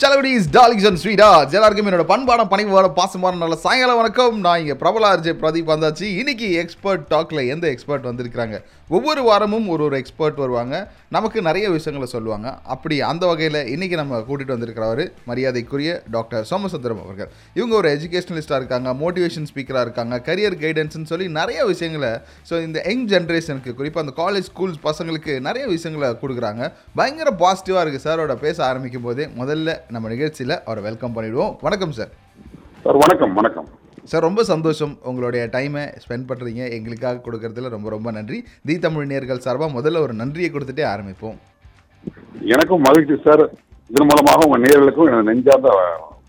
சலவடிஸ் டாலிக்ஸ் and ஸ்வீடார்ஸ் எல்லாருக்கும் என்னோட பண்பான பணிவான பாசமான நல்ல சாயங்காலம் வணக்கம். நான் இங்கே பிரபல அர்ஜய் பிரதீப் வந்தாச்சு. இன்னைக்கு எக்ஸ்பர்ட் டாக்ல எந்த எக்ஸ்பர்ட் வந்திருக்கிறாங்க? ஒவ்வொரு வாரமும் ஒரு ஒரு எக்ஸ்பர்ட் வருவாங்க. நமக்கு நிறைய விஷயங்களை சொல்லுவாங்க. அப்படி அந்த வகையில் இன்னைக்கு நம்ம கூட்டிகிட்டு வந்திருக்கிறவர் மரியாதைக்குரிய டாக்டர் சோமசுந்தரம் அவர்கள். இவங்க ஒரு எஜுகேஷனலிஸ்டாக இருக்காங்க மோட்டிவேஷன் ஸ்பீக்கராக இருக்காங்க கரியர் கைடன்ஸ்னு சொல்லி நிறைய விஷயங்களை ஸோ இந்த யங் ஜென்ரேஷனுக்கு குறிப்பாக அந்த காலேஜ் ஸ்கூல்ஸ் பசங்களுக்கு நிறைய விஷயங்களை கொடுக்குறாங்க. பயங்கர பாசிட்டிவாக இருக்குது சாரோட பேச ஆரம்பிக்கும் போதே முதல்ல நம்ம நிகழ்ச்சியில் அவரை வெல்கம் பண்ணிவிடுவோம் வணக்கம் சார் சார் வணக்கம் வணக்கம். சார் ரொம்ப சந்தோஷம் உங்களுடைய டைமை ஸ்பெண்ட் பண்ணுறீங்க எங்களுக்காக கொடுக்கறதுல ரொம்ப ரொம்ப நன்றி. தி தமிழ் நேர்கள் சார்பாக முதல்ல ஒரு நன்றியை கொடுத்துட்டே ஆரம்பிப்போம். எனக்கும் மகிழ்ச்சி சார். இதன் மூலமாக உங்க நேயர்களுக்கும் எனது நெஞ்சார்ந்த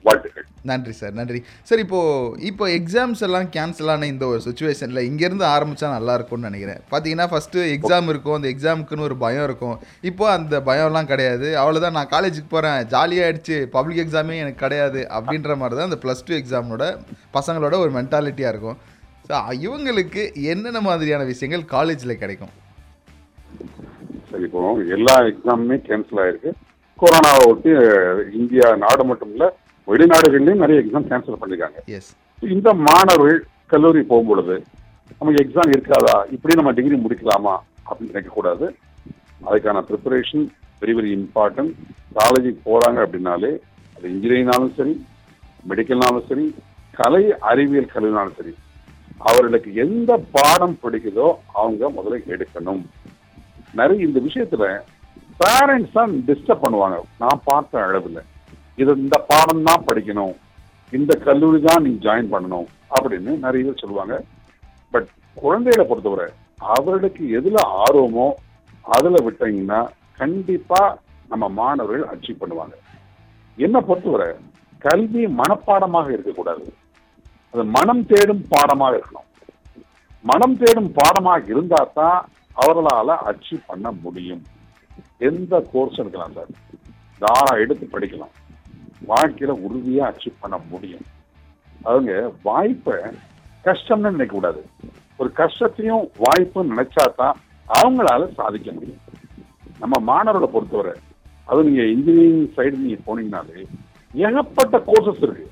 வாழ்த்துக்கள். நன்றி சார் நன்றி. சார் இப்போது இப்போ எக்ஸாம்ஸ் எல்லாம் கேன்சல் ஆன இந்த ஒரு சுச்சுவேஷனில் இங்கேருந்து ஆரம்பித்தா நல்லா இருக்கும்னு நினைக்கிறேன். பார்த்தீங்கன்னா ஃபஸ்ட்டு எக்ஸாம் இருக்கும் அந்த எக்ஸாமுக்குன்னு ஒரு பயம் இருக்கும். இப்போ அந்த பயம்லாம் கிடையாது. அவ்வளோதான் நான் காலேஜுக்கு போகிறேன் ஜாலியாகிடுச்சு பப்ளிக் எக்ஸாமே எனக்கு கிடையாது அப்படின்ற மாதிரி தான் அந்த ப்ளஸ் டூ எக்ஸாமோட பசங்களோட ஒரு மென்டாலிட்டியாக இருக்கும். ஸோ இவங்களுக்கு என்னென்ன மாதிரியான விஷயங்கள் காலேஜில் கிடைக்கும்? சரி இப்போ எல்லா எக்ஸாமுமே கேன்சல் ஆயிருக்கு. கொரோனாவை ஒட்டி இந்தியா நாடு மட்டும் இல்ல வெளிநாடுகள்லயும் நிறைய எக்ஸாம் கேன்சல் பண்ணிருக்காங்க. இந்த மாணவர்கள் கல்லூரி போகும்பொழுது நமக்கு எக்ஸாம் இருக்காதா? இப்படி நம்ம டிகிரி முடிக்கலாமா? அப்படின்னு நினைக்கக்கூடாது அதுக்கான ப்ரிப்பரேஷன் வெரி வெரி இம்பார்ட்டன்ட் காலேஜுக்கு போறாங்க அப்படின்னாலே அது இன்ஜினியரிங்னாலும் சரி மெடிக்கல்னாலும் சரி கலை அறிவியல் கல்வினாலும் சரி அவர்களுக்கு எந்த பாடம் பிடிக்குதோ அவங்க முதல்ல எடுக்கணும். நிறைய இந்த விஷயத்துல பேரண்ட்ஸ் தான் டிஸ்டர்ப் பண்ணுவாங்க. நான் பார்த்த அளவில். இது இந்த பாடம் தான் படிக்கணும். இந்த கல்லூரி தான் நீ ஜாயின் பண்ணணும் அப்படின்னு நிறைய பேர் சொல்லுவாங்க. பட் குழந்தைகளை பொறுத்தவரை அவர்களுக்கு எதுல ஆர்வமோ அதுல விட்டீங்கன்னா கண்டிப்பா நம்ம மாணவர்கள் அச்சீவ் பண்ணுவாங்க. என்ன பொறுத்தவரை கல்வி மனப்பாடமாக இருக்கக்கூடாது. அது மனம் தேடும் பாடமாக இருக்கணும். மனம் தேடும் பாடமாக இருந்தா தான் அவர்களால் அச்சீவ் பண்ண முடியும். எந்த கோர்ஸ் எடுக்கலாம் சார்? தாரா எடுத்து படிக்கலாம். வாழ்க்கையில உறுதியா அச்சீவ் பண்ண முடியும். அவங்க வாய்ப்பை கஷ்டம்னு நினைக்க கூடாது. ஒரு கஷ்டத்தையும் வாய்ப்பும் நினைச்சா தான் அவங்களால சாதிக்க முடியும். நம்ம மாணவர்களை பொறுத்தவரை அது நீங்க இன்ஜினியரிங் சைடு நீங்க போனீங்கனாலே ஏகப்பட்ட கோர்சஸ் இருக்கு.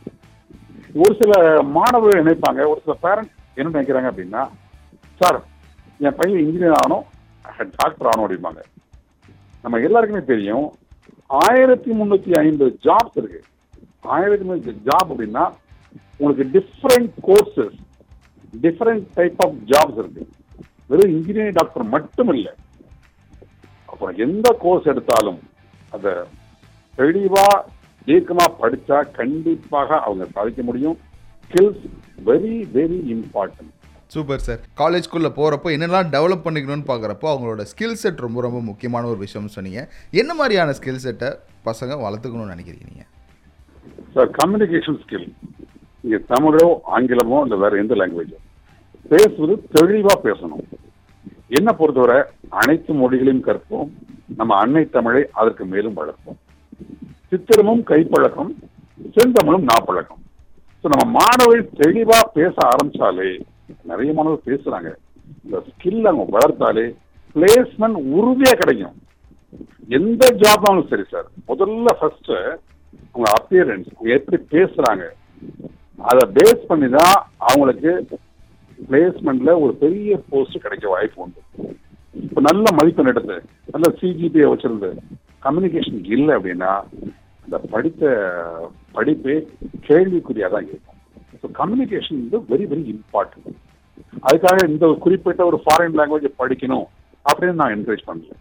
ஒரு சில மாணவர்கள் நினைப்பாங்க ஒரு சில பேரண்ட்ஸ் என்ன நினைக்கிறாங்க அப்படின்னா சார் என் பையன் இன்ஜினியர் ஆகணும் டாக்டர் ஆகணும் அப்படிம்பாங்க. நம்ம எல்லாருக்குமே தெரியும் ஆயிரத்தி முன்னூத்தி ஐம்பது ஜாப்ஸ் இருக்கு. ஆயிரத்தி முன்னூத்தி ஜாப் அப்படின்னா உங்களுக்கு different courses different type of jobs இருக்கு. வெறும் இன்ஜினியரிங் டாக்டர் மட்டும் இல்லை. அப்புறம் எந்த கோர்ஸ் எடுத்தாலும் அதை தெளிவா தீர்க்கமா படிச்சா கண்டிப்பாக அவங்க சாதிக்க முடியும். Skills very very important super sir. காலேஜ்குள்ளே போகிறப்போ என்னெல்லாம் டெவலப் பண்ணிக்கணும்னு பார்க்குறப்போ அவங்களோட ஸ்கில் செட் ரொம்ப ரொம்ப முக்கியமான ஒரு விஷயம்னு சொன்னீங்க. என்ன மாதிரியான ஸ்கில் செட்டை பசங்க வளர்த்துக்கணும்னு நினைக்கிறீங்க நீங்கள் சார் கம்யூனிகேஷன் ஸ்கில் நீங்கள் தமிழோ ஆங்கிலமோ இல்லை வேற எந்த லாங்குவேஜோ பேசுவது தெளிவாக பேசணும். என்ன பொறுத்தவரை அனைத்து மொழிகளையும் கற்போம். நம்ம அன்னை தமிழை அதற்கு மேலும் வளர்ப்போம். சித்திரமும் கைப்பழக்கம் செந்தமிழும் நாப்பழக்கம். ஸோ நம்ம மாணவர்கள் தெளிவாக பேச ஆரம்பிச்சாலே நிறைய மாணவர்கள் பேசுறாங்க. இந்த ஸ்கில் அவங்க வளர்த்தாலே பிளேஸ்மெண்ட் உறுதியா கிடைக்கும். எந்த ஜாப் ஆனாலும் சரி சார் முதல்ல ஃபர்ஸ்ட் அவங்க அப்பியரன்ஸ் எப்படி பேசுறாங்க அதை பேஸ் பண்ணி தான் அவங்களுக்கு பிளேஸ்மெண்ட்ல ஒரு பெரிய போஸ்ட் கிடைக்க வாய்ப்பு உண்டு. இப்போ நல்ல மதிப்பெண் எடுத்து நல்ல சிஜிபியை வச்சிருந்து கம்யூனிகேஷன் இல்லை அப்படின்னா அந்த படித்த படிப்பே கேள்விக்குறியா தான் இருக்கும். கம்யூனிகேஷன் வந்து வெரி வெரி இம்பார்ட்டன்ட் அதுக்காக இந்த ஒரு குறிப்பிட்ட ஒரு ஃபாரின் லாங்குவேஜ் படிக்கணும் அப்படின்னு நான் என்கரேஜ் பண்ணல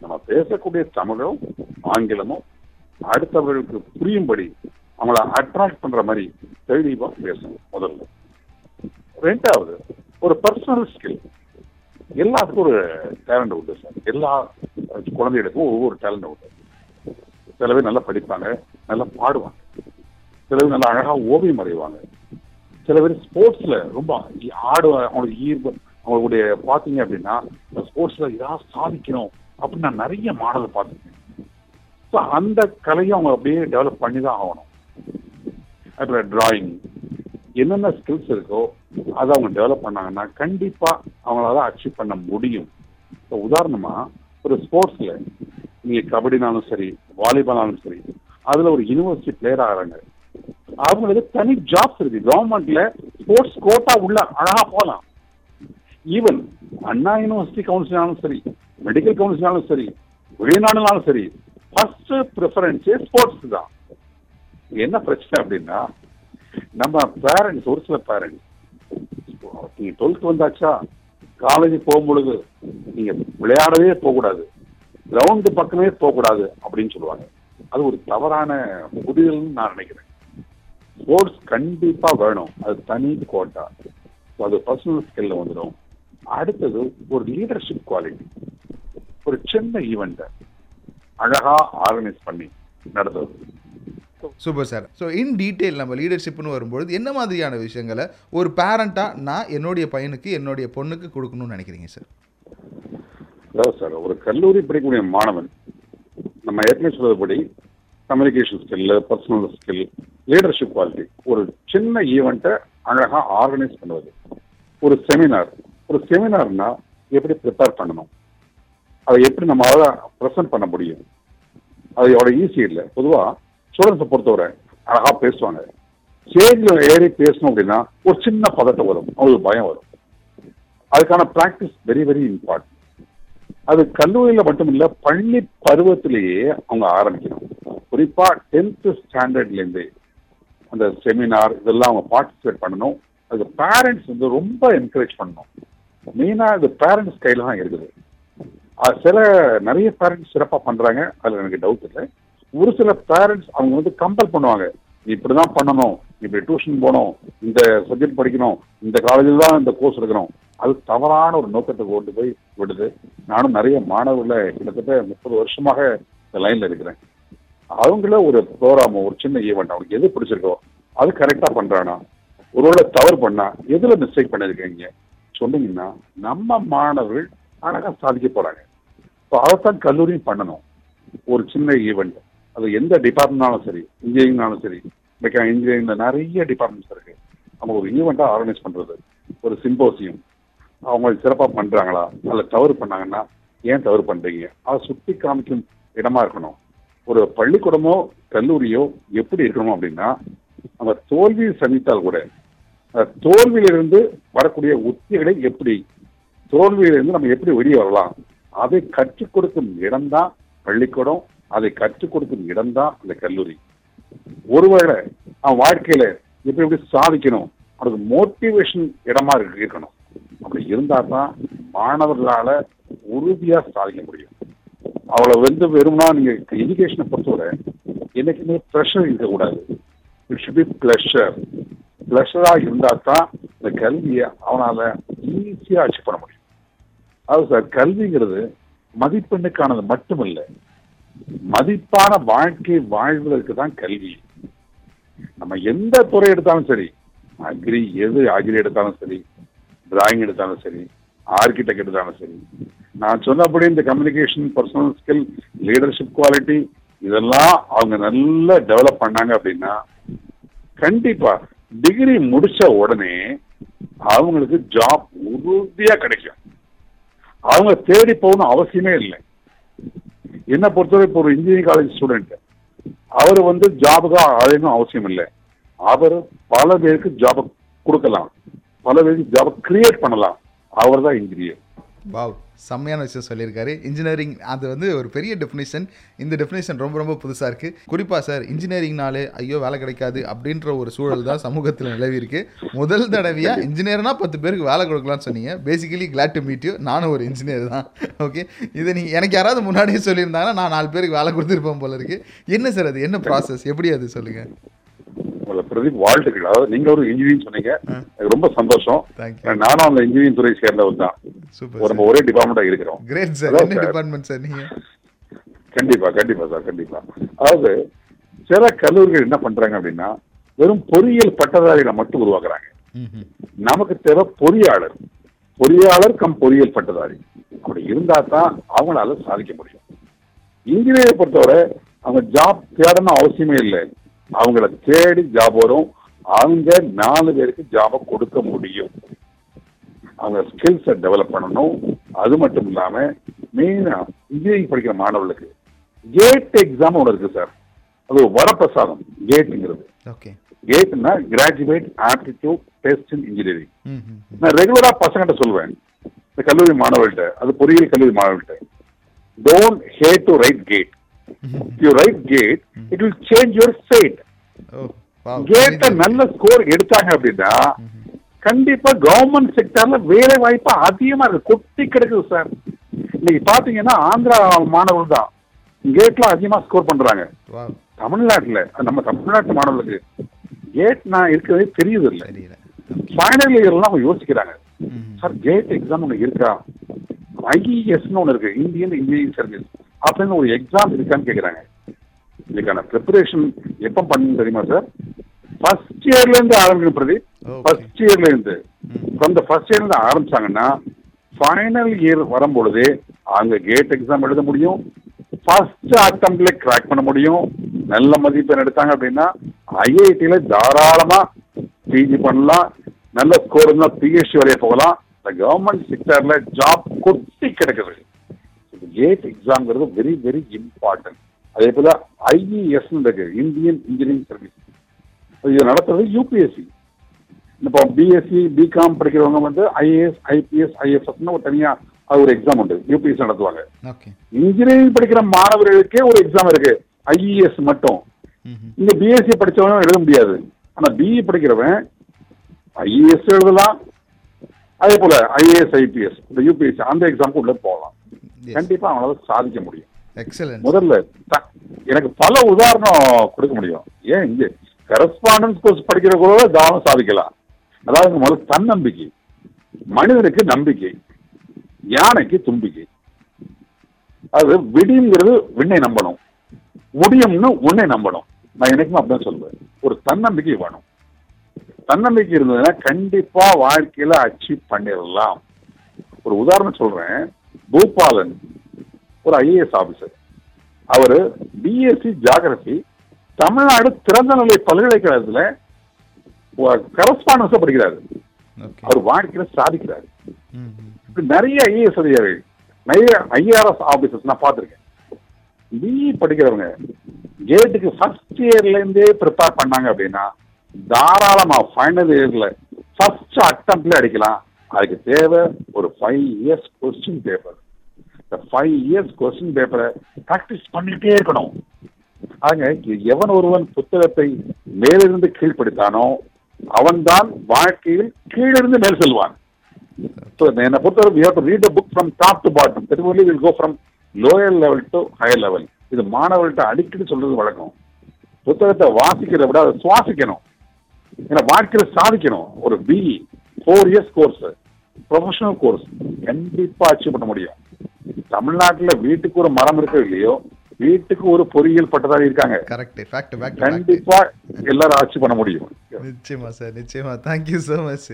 நம்ம பேசக்கூடிய தமிழோ ஆங்கிலமோ அடுத்தவர்களுக்கு புரியும்படி அவங்கள அட்ராக்ட் பண்ற மாதிரி தெளிவாக பேசணும் முதல்ல. ரெண்டாவது ஒரு பர்சனல் ஸ்கில் எல்லாத்துக்கும் ஒரு டேலண்ட் உண்டு சார். எல்லா குழந்தைகளுக்கும் ஒவ்வொரு டேலண்ட் உண்டு. சில பேர் நல்லா படிப்பாங்க நல்லா பாடுவாங்க. சில பேர் நல்லா அழகா ஓவியம் வரைவாங்க. சில பேர் ஸ்போர்ட்ஸ்ல ரொம்ப ஆடுவாங்க அவங்களுக்கு ஈர்ப்பு அவங்களுடைய பார்த்தீங்க அப்படின்னா ஸ்போர்ட்ஸ்ல ஏதாவது சாதிக்கணும் அப்படின்னு நான் நிறைய மாடல் பார்த்துருக்கேன். ஸோ அந்த கலையை அவங்க அப்படியே டெவலப் பண்ணி தான் ஆகணும். அப்புறம் டிராயிங் என்னென்ன ஸ்கில்ஸ் இருக்கோ அதை அவங்க டெவலப் பண்ணாங்கன்னா கண்டிப்பாக அவங்களால அச்சீவ் பண்ண முடியும். இப்போ உதாரணமாக ஒரு ஸ்போர்ட்ஸில் நீங்கள் கபடினாலும் சரி வாலிபாலாலும் சரி அதில் ஒரு யூனிவர்சிட்டி பிளேயர் ஆகிறாங்க. அவங்களுக்கு தனி ஜாப்ஸ் இருக்கு. கவர்மெண்ட்ல ஸ்போர்ட்ஸ் கோட்டா உள்ள அழகா போகலாம் ஈவன் அண்ணா யூனிவர்சிட்டி கவுன்சிலாலும் சரி மெடிக்கல் கவுன்சிலாலும் சரி வெளிநாடுனாலும் சரி ஃபர்ஸ்ட் ப்ரிஃபரன்ஸே ஸ்போர்ட்ஸ் தான். என்ன பிரச்சனை அப்படின்னா நம்ம பேரண்ட்ஸ் ஒரு சில பேரண்ட்ஸ் நீங்க டுவெல்த் வந்தாச்சா காலேஜ் போகும்பொழுது நீங்க விளையாடவே போகக்கூடாது. கிரவுண்டு பக்கமே போகக்கூடாது அப்படின்னு சொல்லுவாங்க. அது ஒரு தவறான புரிதல்னு நான் நினைக்கிறேன். ஸ்போர்ட்ஸ் கண்டிப்பா வேணும். அது தனி கோட்டா அது பர்சனல் ஸ்கில்ல வந்துடும் அடுத்தது ஒரு லீடர்ஷிப் குவாலிட்டி ஒரு சின்ன ஈவெண்ட்டை அழகா ஆர்கனைஸ் பண்ணி நடத்துறது. Super sir so in detail நம்ம லீடர்ஷிப்னு வரும்பொழுது என்ன மாதிரியான விஷயங்களை ஒரு பேரண்ட்டாக நான் என்னுடைய பையனுக்கு என்னுடைய பொண்ணுக்கு கொடுக்கணும்னு நினைக்கிறீங்க சார் அதாவது சார் ஒரு கல்லூரி படிக்கக்கூடிய மாணவன் நம்ம ஏற்கனவே சொல்றதுபடி communication skill personal skill leadership quality ஒரு சின்ன ஈவெண்ட்டை அழகா ஆர்கனைஸ் பண்ணுவது. ஒரு செமினார் ஒரு செமினார்னா எப்படி ப்ரிப்பேர் பண்ணணும்? அதை எப்படி நம்மளால ப்ரெசென்ட் பண்ண முடியும்? அது எவ்வளோ ஈஸி இல்லை. பொதுவாக ஸ்டூடெண்ட்ஸை பொறுத்தவரை அழகா பேசுவாங்க. ஸ்டேஜில் ஏறி பேசணும் அப்படின்னா ஒரு சின்ன பதட்டம் வரும். அவங்களுக்கு பயம் வரும். அதுக்கான ப்ராக்டிஸ் வெரி வெரி இம்பார்ட்டன்ட் அது கல்லூரியில மட்டும் இல்லை பள்ளி பருவத்திலேயே அவங்க ஆரம்பிக்கணும். குறிப்பா டென்த் ஸ்டாண்டர்ட்லேருந்து அந்த செமினார் இதெல்லாம் அவங்க பார்ட்டிசிபேட் பண்ணணும். அது பேரண்ட்ஸ் வந்து ரொம்ப என்கரேஜ் பண்ணணும். மெயினாக இது பேரண்ட்ஸ் கையில தான் இருக்குது. அது சில நிறைய பேரண்ட்ஸ் சிறப்பாக பண்றாங்க. அதில் எனக்கு டவுட் இல்லை. ஒரு சில பேரண்ட்ஸ் அவங்க வந்து கம்பல் பண்ணுவாங்க. நீ இப்படிதான் பண்ணணும். இப்படி டியூஷன் போகணும். இந்த சப்ஜெக்ட் படிக்கணும். இந்த காலேஜில் தான் இந்த கோர்ஸ் எடுக்கணும். அது தவறான ஒரு நோக்கத்தை கொண்டு போய் விடுது. நானும் நிறைய மாணவர்களை கிட்டத்தட்ட முப்பது வருஷமாக இந்த லைனில் இருக்கிறேன். அவங்கள ஒரு ப்ரோக்ராம் ஒரு சின்ன ஈவெண்ட் அவனுக்கு எது பிடிச்சிருக்கோ அது கரெக்டா பண்றானா? ஒருவேளை தவறு பண்ணா எதுல மிஸ்டேக் பண்ணிருக்கீங்க? சொன்னீங்கன்னா நம்ம மாணவர்கள் அழகா சாதிக்க போறாங்க. ஸோ அதைத்தான் கல்லூரியும் பண்ணணும். ஒரு சின்ன ஈவெண்ட் அது எந்த டிபார்ட்மெண்ட்னாலும் சரி இன்ஜினியரிங்னாலும் சரி மெக்கா இன்ஜினியரிங்ல நிறைய டிபார்ட்மெண்ட்ஸ் இருக்கு. அவங்க ஒரு ஈவெண்ட்டாக ஆர்கனைஸ் பண்றது. ஒரு சிம்போசியம் அவங்க சிறப்பாக பண்றாங்களா? அதில் தவறு பண்ணாங்கன்னா ஏன் தவறு பண்றீங்க? அதை சுட்டி காமிக்கும் இடமா இருக்கணும். ஒரு பள்ளிக்கூடமோ கல்லூரியோ எப்படி இருக்கணும் அப்படின்னா நம்ம தோல்வியை சந்தித்தால் கூட அந்த தோல்வியிலிருந்து வரக்கூடிய உத்திகளை எப்படி தோல்வியிலிருந்து நம்ம எப்படி வெளியே வரலாம் அதை கற்றுக் கொடுக்கும் இடம்தான் பள்ளிக்கூடம் அதை கற்றுக் கொடுக்கும் இடம்தான் அந்த கல்லூரி. ஒருவேளை அவன் வாழ்க்கையில எப்படி எப்படி சாதிக்கணும் அவனுக்கு மோட்டிவேஷன் இடமா இருக்கணும். அப்படி இருந்தா தான் மாணவர்களால உறுதியா சாதிக்க முடியும். அவளை வந்து வெறும்னா நீங்க எஜுகேஷனை பொறுத்தவரை என்னைக்குமே ப்ரெஷர் இருக்கக்கூடாது. இட் ஷுட் பி ப்ளஷர் ப்ளஷரா இருந்தா தான் இந்த கல்வியை அவனால ஈஸியா அச்சீவ் பண்ண முடியும். அது சார் கல்விங்கிறது மதிப்பெண்ணுக்கானது மட்டுமில்லை மதிப்பான வாழ்க்கை வாழ்வதற்கு தான் கல்வி. நம்ம எந்த துறை எடுத்தாலும் சரி அக்ரி எது அக்ரி எடுத்தாலும் சரி டிராயிங் எடுத்தாலும் சரி ஆர்கிடெக்ட் எடுத்தாலும் சரி நான் சொன்னபடி இந்த communication personal skill leadership quality இதெல்லாம் அவங்க நல்லா டெவலப் பண்ணாங்க அப்படின்னா கண்டிப்பா டிகிரி முடிச்ச உடனே அவங்களுக்கு ஜாப் உறுதியா கிடைக்கும். அவங்க தேடி போகணும் அவசியமே இல்லை. என்ன பொறுத்தவரை இப்போ ஒரு இன்ஜினியரிங் காலேஜ் ஸ்டூடெண்ட் அவர் வந்து ஜாபுக்காக அழையணும் அவசியம் இல்லை. அவர் பல பேருக்கு ஜாப கொடுக்கலாம். பல பேருக்கு ஜாப கிரியேட் பண்ணலாம். அவர் தான் இன்ஜினியர் வாவ் செம்மையான விஷயம் சொல்லியிருக்காரு. இன்ஜினியரிங் அது வந்து ஒரு பெரிய டெஃபினேஷன் இந்த டெஃபினேஷன் ரொம்ப ரொம்ப புதுசாக இருக்குது குறிப்பாக சார் இன்ஜினியரிங்னாலே ஐயோ வேலை கிடைக்காது அப்படின்ற ஒரு சூழல் தான் சமூகத்தில் நிலவி இருக்கு. முதல் தடவையாக இன்ஜினியர்னா பத்து பேருக்கு வேலை கொடுக்கலாம்னு சொன்னீங்க. Basically glad to meet you நானும் ஒரு இன்ஜினியர் தான். ஓகே இதை நீங்கள் எனக்கு யாராவது முன்னாடியே சொல்லியிருந்தாங்கன்னா நான் நாலு பேருக்கு வேலை கொடுத்துருப்பேன் போல இருக்குது என்ன சார் அது? என்ன ப்ராசஸ் எப்படி அது? சொல்லுங்கள் உங்களை பிரதீப் வாழ்த்துக்கள். அதாவது நீங்க ஒரு இன்ஜினியரிங் சொன்னீங்க. எனக்கு ரொம்ப சந்தோஷம். நானும் அந்த இன்ஜினியரிங் துறை சேர்ந்தவர் தான். நம்ம ஒரே டிபார்ட்மெண்டா இருக்கிறோம். கிரேட் சார் Hello, என்ன sir. டிபார்ட்மெண்ட் சார் கண்டிப்பா கண்டிப்பா சார் கண்டிப்பா. அதாவது சில கல்லூரிகள் என்ன பண்றாங்க அப்படின்னா வெறும் பொறியியல் பட்டதாரிகளை மட்டும் உருவாக்குறாங்க. நமக்கு தேவை பொறியாளர். பொறியாளர் கம் பொறியியல் பட்டதாரி. அப்படி இருந்தா தான் அவங்களால சாதிக்க முடியும். இன்ஜினியரை பொறுத்தவரை அவங்க ஜாப் தேடணும் அவசியமே இல்லை. அவங்கள தேடி ஜாப் வரும். அவங்க நாலு பேருக்கு ஜாபை கொடுக்க முடியும். அவங்க ஸ்கில்ஸை டெவலப் பண்ணணும். அது மட்டும் இல்லாம மெயினா இன்ஜினியரிங் படிக்கிற மாணவர்களுக்கு கேட் எக்ஸாம் ஒன்று இருக்கு சார் அது வரப்பிரசாதம் கேட்டுங்கிறது கேட்னா graduate aptitude test in engineering. நான் ரெகுலரா பசங்கிட்ட சொல்லுவேன். இந்த கல்லூரி மாணவர்கள்ட்ட அது பொறியியல் கல்லூரி மாணவர்கள்ட்ட. Don't hate to write GATE you write GATE it will change your fate. கேட்ட நல்ல ஸ்கோர் எடுத்தாங்க அப்படின்னா கண்டிப்பா கவர்மெண்ட் செக்டர்ல வேலை வாய்ப்பு அதிகமா இருக்கு. கொட்டி கிடக்குது சார் இன்னைக்கு பாத்தீங்கன்னா ஆந்திரா மாணவர்கள் தான் கேட்ல அதிகமா ஸ்கோர் பண்றாங்க. தமிழ்நாட்டுல நம்ம தமிழ்நாட்டு மாணவர்களுக்கு கேட் நான் இருக்கிறதே தெரியுது இல்லை ஃபைனல் இயர்லாம் அவங்க யோசிக்கிறாங்க. சார் கேட் எக்ஸாம் ஒன்று இருக்கா? ஐஇஎஸ்னு ஒன்று இருக்கு. இந்தியன் இன்ஜினியரிங் சர்வீஸ் அப்படின்னு ஒரு எக்ஸாம் இருக்கான்னு கேட்குறாங்க இதுக்கான ப்ரிப்பரேஷன் எப்போ பண்ணு தெரியுமா சார் ஃபர்ஸ்ட் இயர்ல இருந்து ஆரம்பிக்கணும் பிரதீப். ஃபர்ஸ்ட் இயர்ல இருந்து. ம். ஃப்ரம் த ஃபர்ஸ்ட் இயர்ல இருந்து ஆரம்பிச்சாங்கன்னா ஃபைனல் இயர் வரும்பொழுது அங்க கேட் எக்ஸாம் எழுத முடியும். ஃபர்ஸ்ட் அட்டம்ப்ட்ல கிராக் பண்ண முடியும். நல்ல மதிப்பெண் எடுத்தாங்க அப்படின்னா ஐஐடியில தாராளமா பிஜி பண்ணலாம். நல்ல ஸ்கோர் இருந்தா பிஹெச்டி வரைய போகலாம். இந்த கவர்மெண்ட் செக்டர்ல ஜாப் கொட்டி கிடக்குது. கேட் எக்ஸாம்ங்கிறது வெரி வெரி இம்பார்ட்டன்ட் அதே போல ஐஇஎஸ் இருக்கு இந்தியன் இன்ஜினியரிங் சர்வீஸ் இது நடத்துறது யூபிஎஸ்சி இப்போ பிஎஸ்சி பிகாம் படிக்கிறவங்க வந்து ஐஏஎஸ் ஐபிஎஸ் ஐஎஃப்எஸ்னு ஒரு தனியா அது ஒரு எக்ஸாம் உண்டு யூபிஎஸ்சி நடத்துவாங்க. இன்ஜினியரிங் படிக்கிற மாணவர்களுக்கே ஒரு எக்ஸாம் இருக்கு ஐஇஎஸ் மட்டும். ம் ம். இங்க பிஎஸ்சி படிச்சவன் எழுத முடியாது. ஆனா பிஇ படிக்கிறவன் ஐஏஎஸ் எழுதலாம். அதே போல ஐஏஎஸ் ஐபிஎஸ் இந்த யூபிஎஸ்சி அந்த எக்ஸாமுக்கு உள்ள போகலாம். கண்டிப்பா அவங்களால சாதிக்க முடியும். முதல்ல எனக்கு பல உதாரணம் கொடுக்க முடியும். ஏன் இங்க கரஸ்பாண்டன்ஸ் கோர்ஸ் படிக்கிற கூட தானம் சாதிக்கலாம். அதாவது முதல்ல தன்னம்பிக்கை மனிதனுக்கு நம்பிக்கை யானைக்கு தும்பிக்கை. அது விடிங்கிறது விண்ணை நம்பணும். முடியும்னு உன்னை நம்பணும். நான் எனக்குமே அப்படிதான் சொல்லுவேன் ஒரு தன்னம்பிக்கை வேணும். தன்னம்பிக்கை இருந்ததுன்னா கண்டிப்பா வாழ்க்கையில அச்சீவ் பண்ணிடலாம். ஒரு உதாரணம் சொல்றேன். பூபாலன் ஒரு ஐஏஎஸ் ஆபீசர் அவரு பிஎஸ்சி ஜாகிரபி தமிழ்நாடு திறந்தநிலை பல்கலைக்கழகத்துல கரஸ்பாண்டன்ஸா படிக்கிறாரு. அவர் வாழ்க்கையில சாதிக்கிறாரு. நிறைய ஐஏஎஸ் அதிகாரிகள் நிறைய ஐஆர்எஸ் ஆபீசர்ஸ் நான் பார்த்திருக்கேன். பிஇ படிக்கிறவங்க கேட்டுக்கு ஃபர்ஸ்ட் இயர்ல இருந்தே ப்ரிப்பேர் பண்ணாங்க அப்படின்னா தாராளமா ஃபைனல் இயர்ல ஃபர்ஸ்ட் அட்டம்ப்ட்ல அடிக்கலாம். அதுக்கு தேவை ஒரு ஃபைவ் இயர்ஸ் கொஸ்டின் பேப்பர் இந்த ஃபைவ் இயர்ஸ் கொஸ்டின் பேப்பரை ப்ராக்டிஸ் பண்ணிட்டே இருக்கணும். ஆக எவன் ஒருவன் புத்தகத்தை மேலிருந்து கீழ்ப்படுத்தானோ அவன்தான் வாழ்க்கையில் கீழிருந்து மேல் செல்வான். என்ன என்னை பொறுத்தவரை we have to read the book from top to bottom. That only will go level lower level to இது மாணவர்கள்ட்ட அடிக்கடி சொல்றது வழக்கம். புத்தகத்தை வாசிக்கிறத விட அதை சுவாசிக்கணும். ஏன்னா வாழ்க்கையில சாதிக்கணும். ஒரு BE four years course professional course கண்டிப்பா அச்சீவ் பண்ண முடியும். தமிழ்நாட்டுல வீட்டுக்கு ஒரு மரம் இருக்கோ இல்லையோ வீட்டுக்கு ஒரு பொறியியல் பட்டதாரி இருக்காங்க. கண்டிப்பா எல்லாரும் அச்சீவ் பண்ண முடியும். நிச்சயமா சார் நிச்சயமா. தேங்க்யூ ஸோ மச்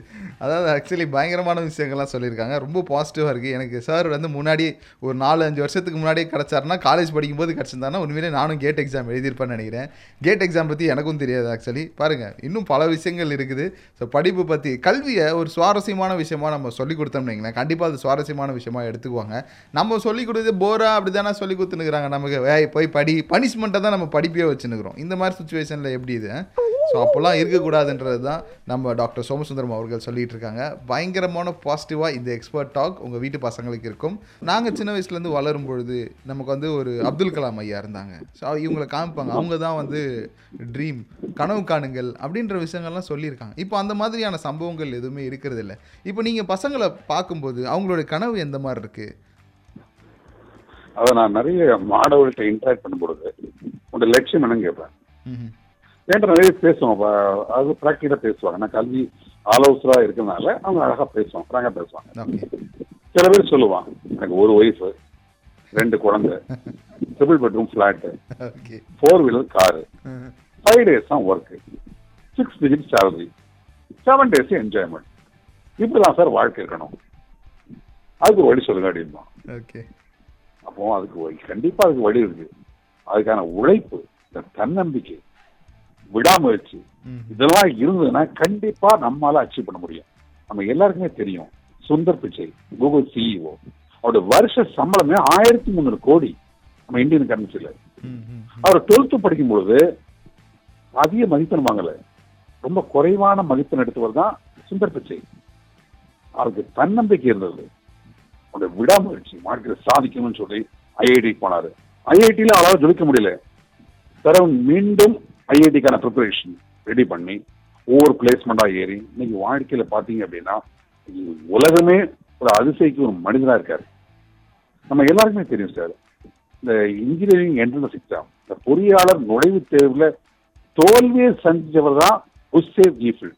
அதாவது ஆக்சுவலி பயங்கரமான விஷயங்கள்லாம் சொல்லியிருக்காங்க. ரொம்ப பாசிட்டிவாக இருக்குது எனக்கு சார் வந்து முன்னாடி ஒரு நாலு அஞ்சு வருஷத்துக்கு முன்னாடி கிடச்சாருன்னா காலேஜ் படிக்கும்போது கிடச்சிருந்தாருன்னா உண்மையிலே நானும் கேட் எக்ஸாம் எழுதியிருப்பேன்னு நினைக்கிறேன். கேட் எக்ஸாம் பற்றி எனக்கும் தெரியாது ஆக்சுவலி பாருங்கள் இன்னும் பல விஷயங்கள் இருக்குது. ஸோ படிப்பு பற்றி கல்வியை ஒரு சுவாரஸ்யமான விஷயமா நம்ம சொல்லி கொடுத்தோம்னு வைங்களேன். கண்டிப்பாக அது சுவாரஸ்யமான விஷயமா எடுத்துக்குவாங்க. நம்ம சொல்லி கொடுத்து போரா அப்படி தானே சொல்லி கொடுத்துனுக்குறாங்க நமக்கு போய் படி. பனிஷ்மெண்ட்டை தான் நம்ம படிப்பே வச்சுன்னுக்குறோம். இந்த மாதிரி சுச்சுவேஷனில் எப்படி இது ஸோ அப்போல்லாம் இருக்கக்கூடாதுன்றது தான் நம்ம டாக்டர் சோமசுந்தரம் அவர்கள் சொல்லிட்டு இருக்காங்க பயங்கரமான பாசிட்டிவாக இந்த எக்ஸ்பர்ட் டாக் உங்கள் வீட்டு பசங்களுக்கு இருக்கும். நாங்கள் சின்ன வயசுலேருந்து வளரும் பொழுது நமக்கு வந்து ஒரு அப்துல் கலாம் ஐயா இருந்தாங்க. ஸோ இவங்களை காமிப்பாங்க. அவங்க தான் வந்து ட்ரீம் கனவு காணுங்கள் அப்படின்ற விஷயங்கள்லாம் சொல்லியிருக்காங்க. இப்போ அந்த மாதிரியான சம்பவங்கள் எதுவுமே இருக்கிறது இல்லை இப்போ நீங்கள் பசங்களை பார்க்கும்போது அவங்களோட கனவு எந்த மாதிரி இருக்குது அதை நான் நிறைய மாணவர்கள்ட்ட இன்டராக்ட் பண்ணும் பொழுது உங்களோட லட்சியம் என்னன்னு கேட்பேன். என்கிட்ட நிறைய பேசுவோம். அது ப்ராக்டிக்கலாக பேசுவாங்க. நான் கல்வி ஆலோசராக இருக்கிறதுனால அவங்க அழகாக பேசுவாங்க ஃப்ராங்காக பேசுவாங்க. சில பேர் சொல்லுவான் எனக்கு ஒரு ஒய்ஃபு ரெண்டு குழந்தை triple bedroom flat four wheeler car five days தான் work six digit salary seven days enjoyment இப்படிதான் சார் வாழ்க்கை இருக்கணும். அதுக்கு ஒரு வழி சொல்லுங்க அப்படின்பா. ஓகே. அப்போ அதுக்கு வழி கண்டிப்பா அதுக்கு வழி இருக்கு. அதுக்கான உழைப்பு இந்த தன்னம்பிக்கை விடாமுயற்சி இதெல்லாம் இருந்ததுன்னா கண்டிப்பா நம்மளால அச்சீவ் பண்ண முடியும். நம்ம எல்லாருக்குமே தெரியும். சுந்தர் பிச்சை கூகுள் சிஇஓ அவரோட வருஷ சம்பளமே ஆயிரத்தி முந்நூறு கோடி நம்ம இந்தியன் கரன்சில. அவர் டுவெல்த்து படிக்கும் பொழுது அதிக மதிப்பெண் வாங்கல. ரொம்ப குறைவான மதிப்பெண் எடுத்தவர் தான் சுந்தர் பிச்சை. அவருக்கு தன்னம்பிக்கை இருந்தது. அவருடைய விடாமுயற்சி வாழ்க்கையில சாதிக்கணும்னு சொல்லி ஐஐடி போனாரு. ஐஐடியில அவரால் ஜொலிக்க முடியல. பிறகு மீண்டும் ஐஐடிக்கான ப்ரிப்பரேஷன் ரெடி பண்ணி ஒவ்வொரு பிளேஸ்மெண்ட்டாக ஏறி இன்னைக்கு வாழ்க்கையில பார்த்தீங்க அப்படின்னா உலகமே ஒரு அதிசயக்கு ஒரு மனிதனாக இருக்கார். நம்ம எல்லாருக்குமே தெரியும் சார் இந்த இன்ஜினியரிங் என்ட்ரன்ஸ் எக்ஸாம் இந்த பொறியாளர் நுழைவுத் தேர்வுல தோல்வியை சந்திச்சவர் தான் உஸ்ஸேப் ஈஃபில்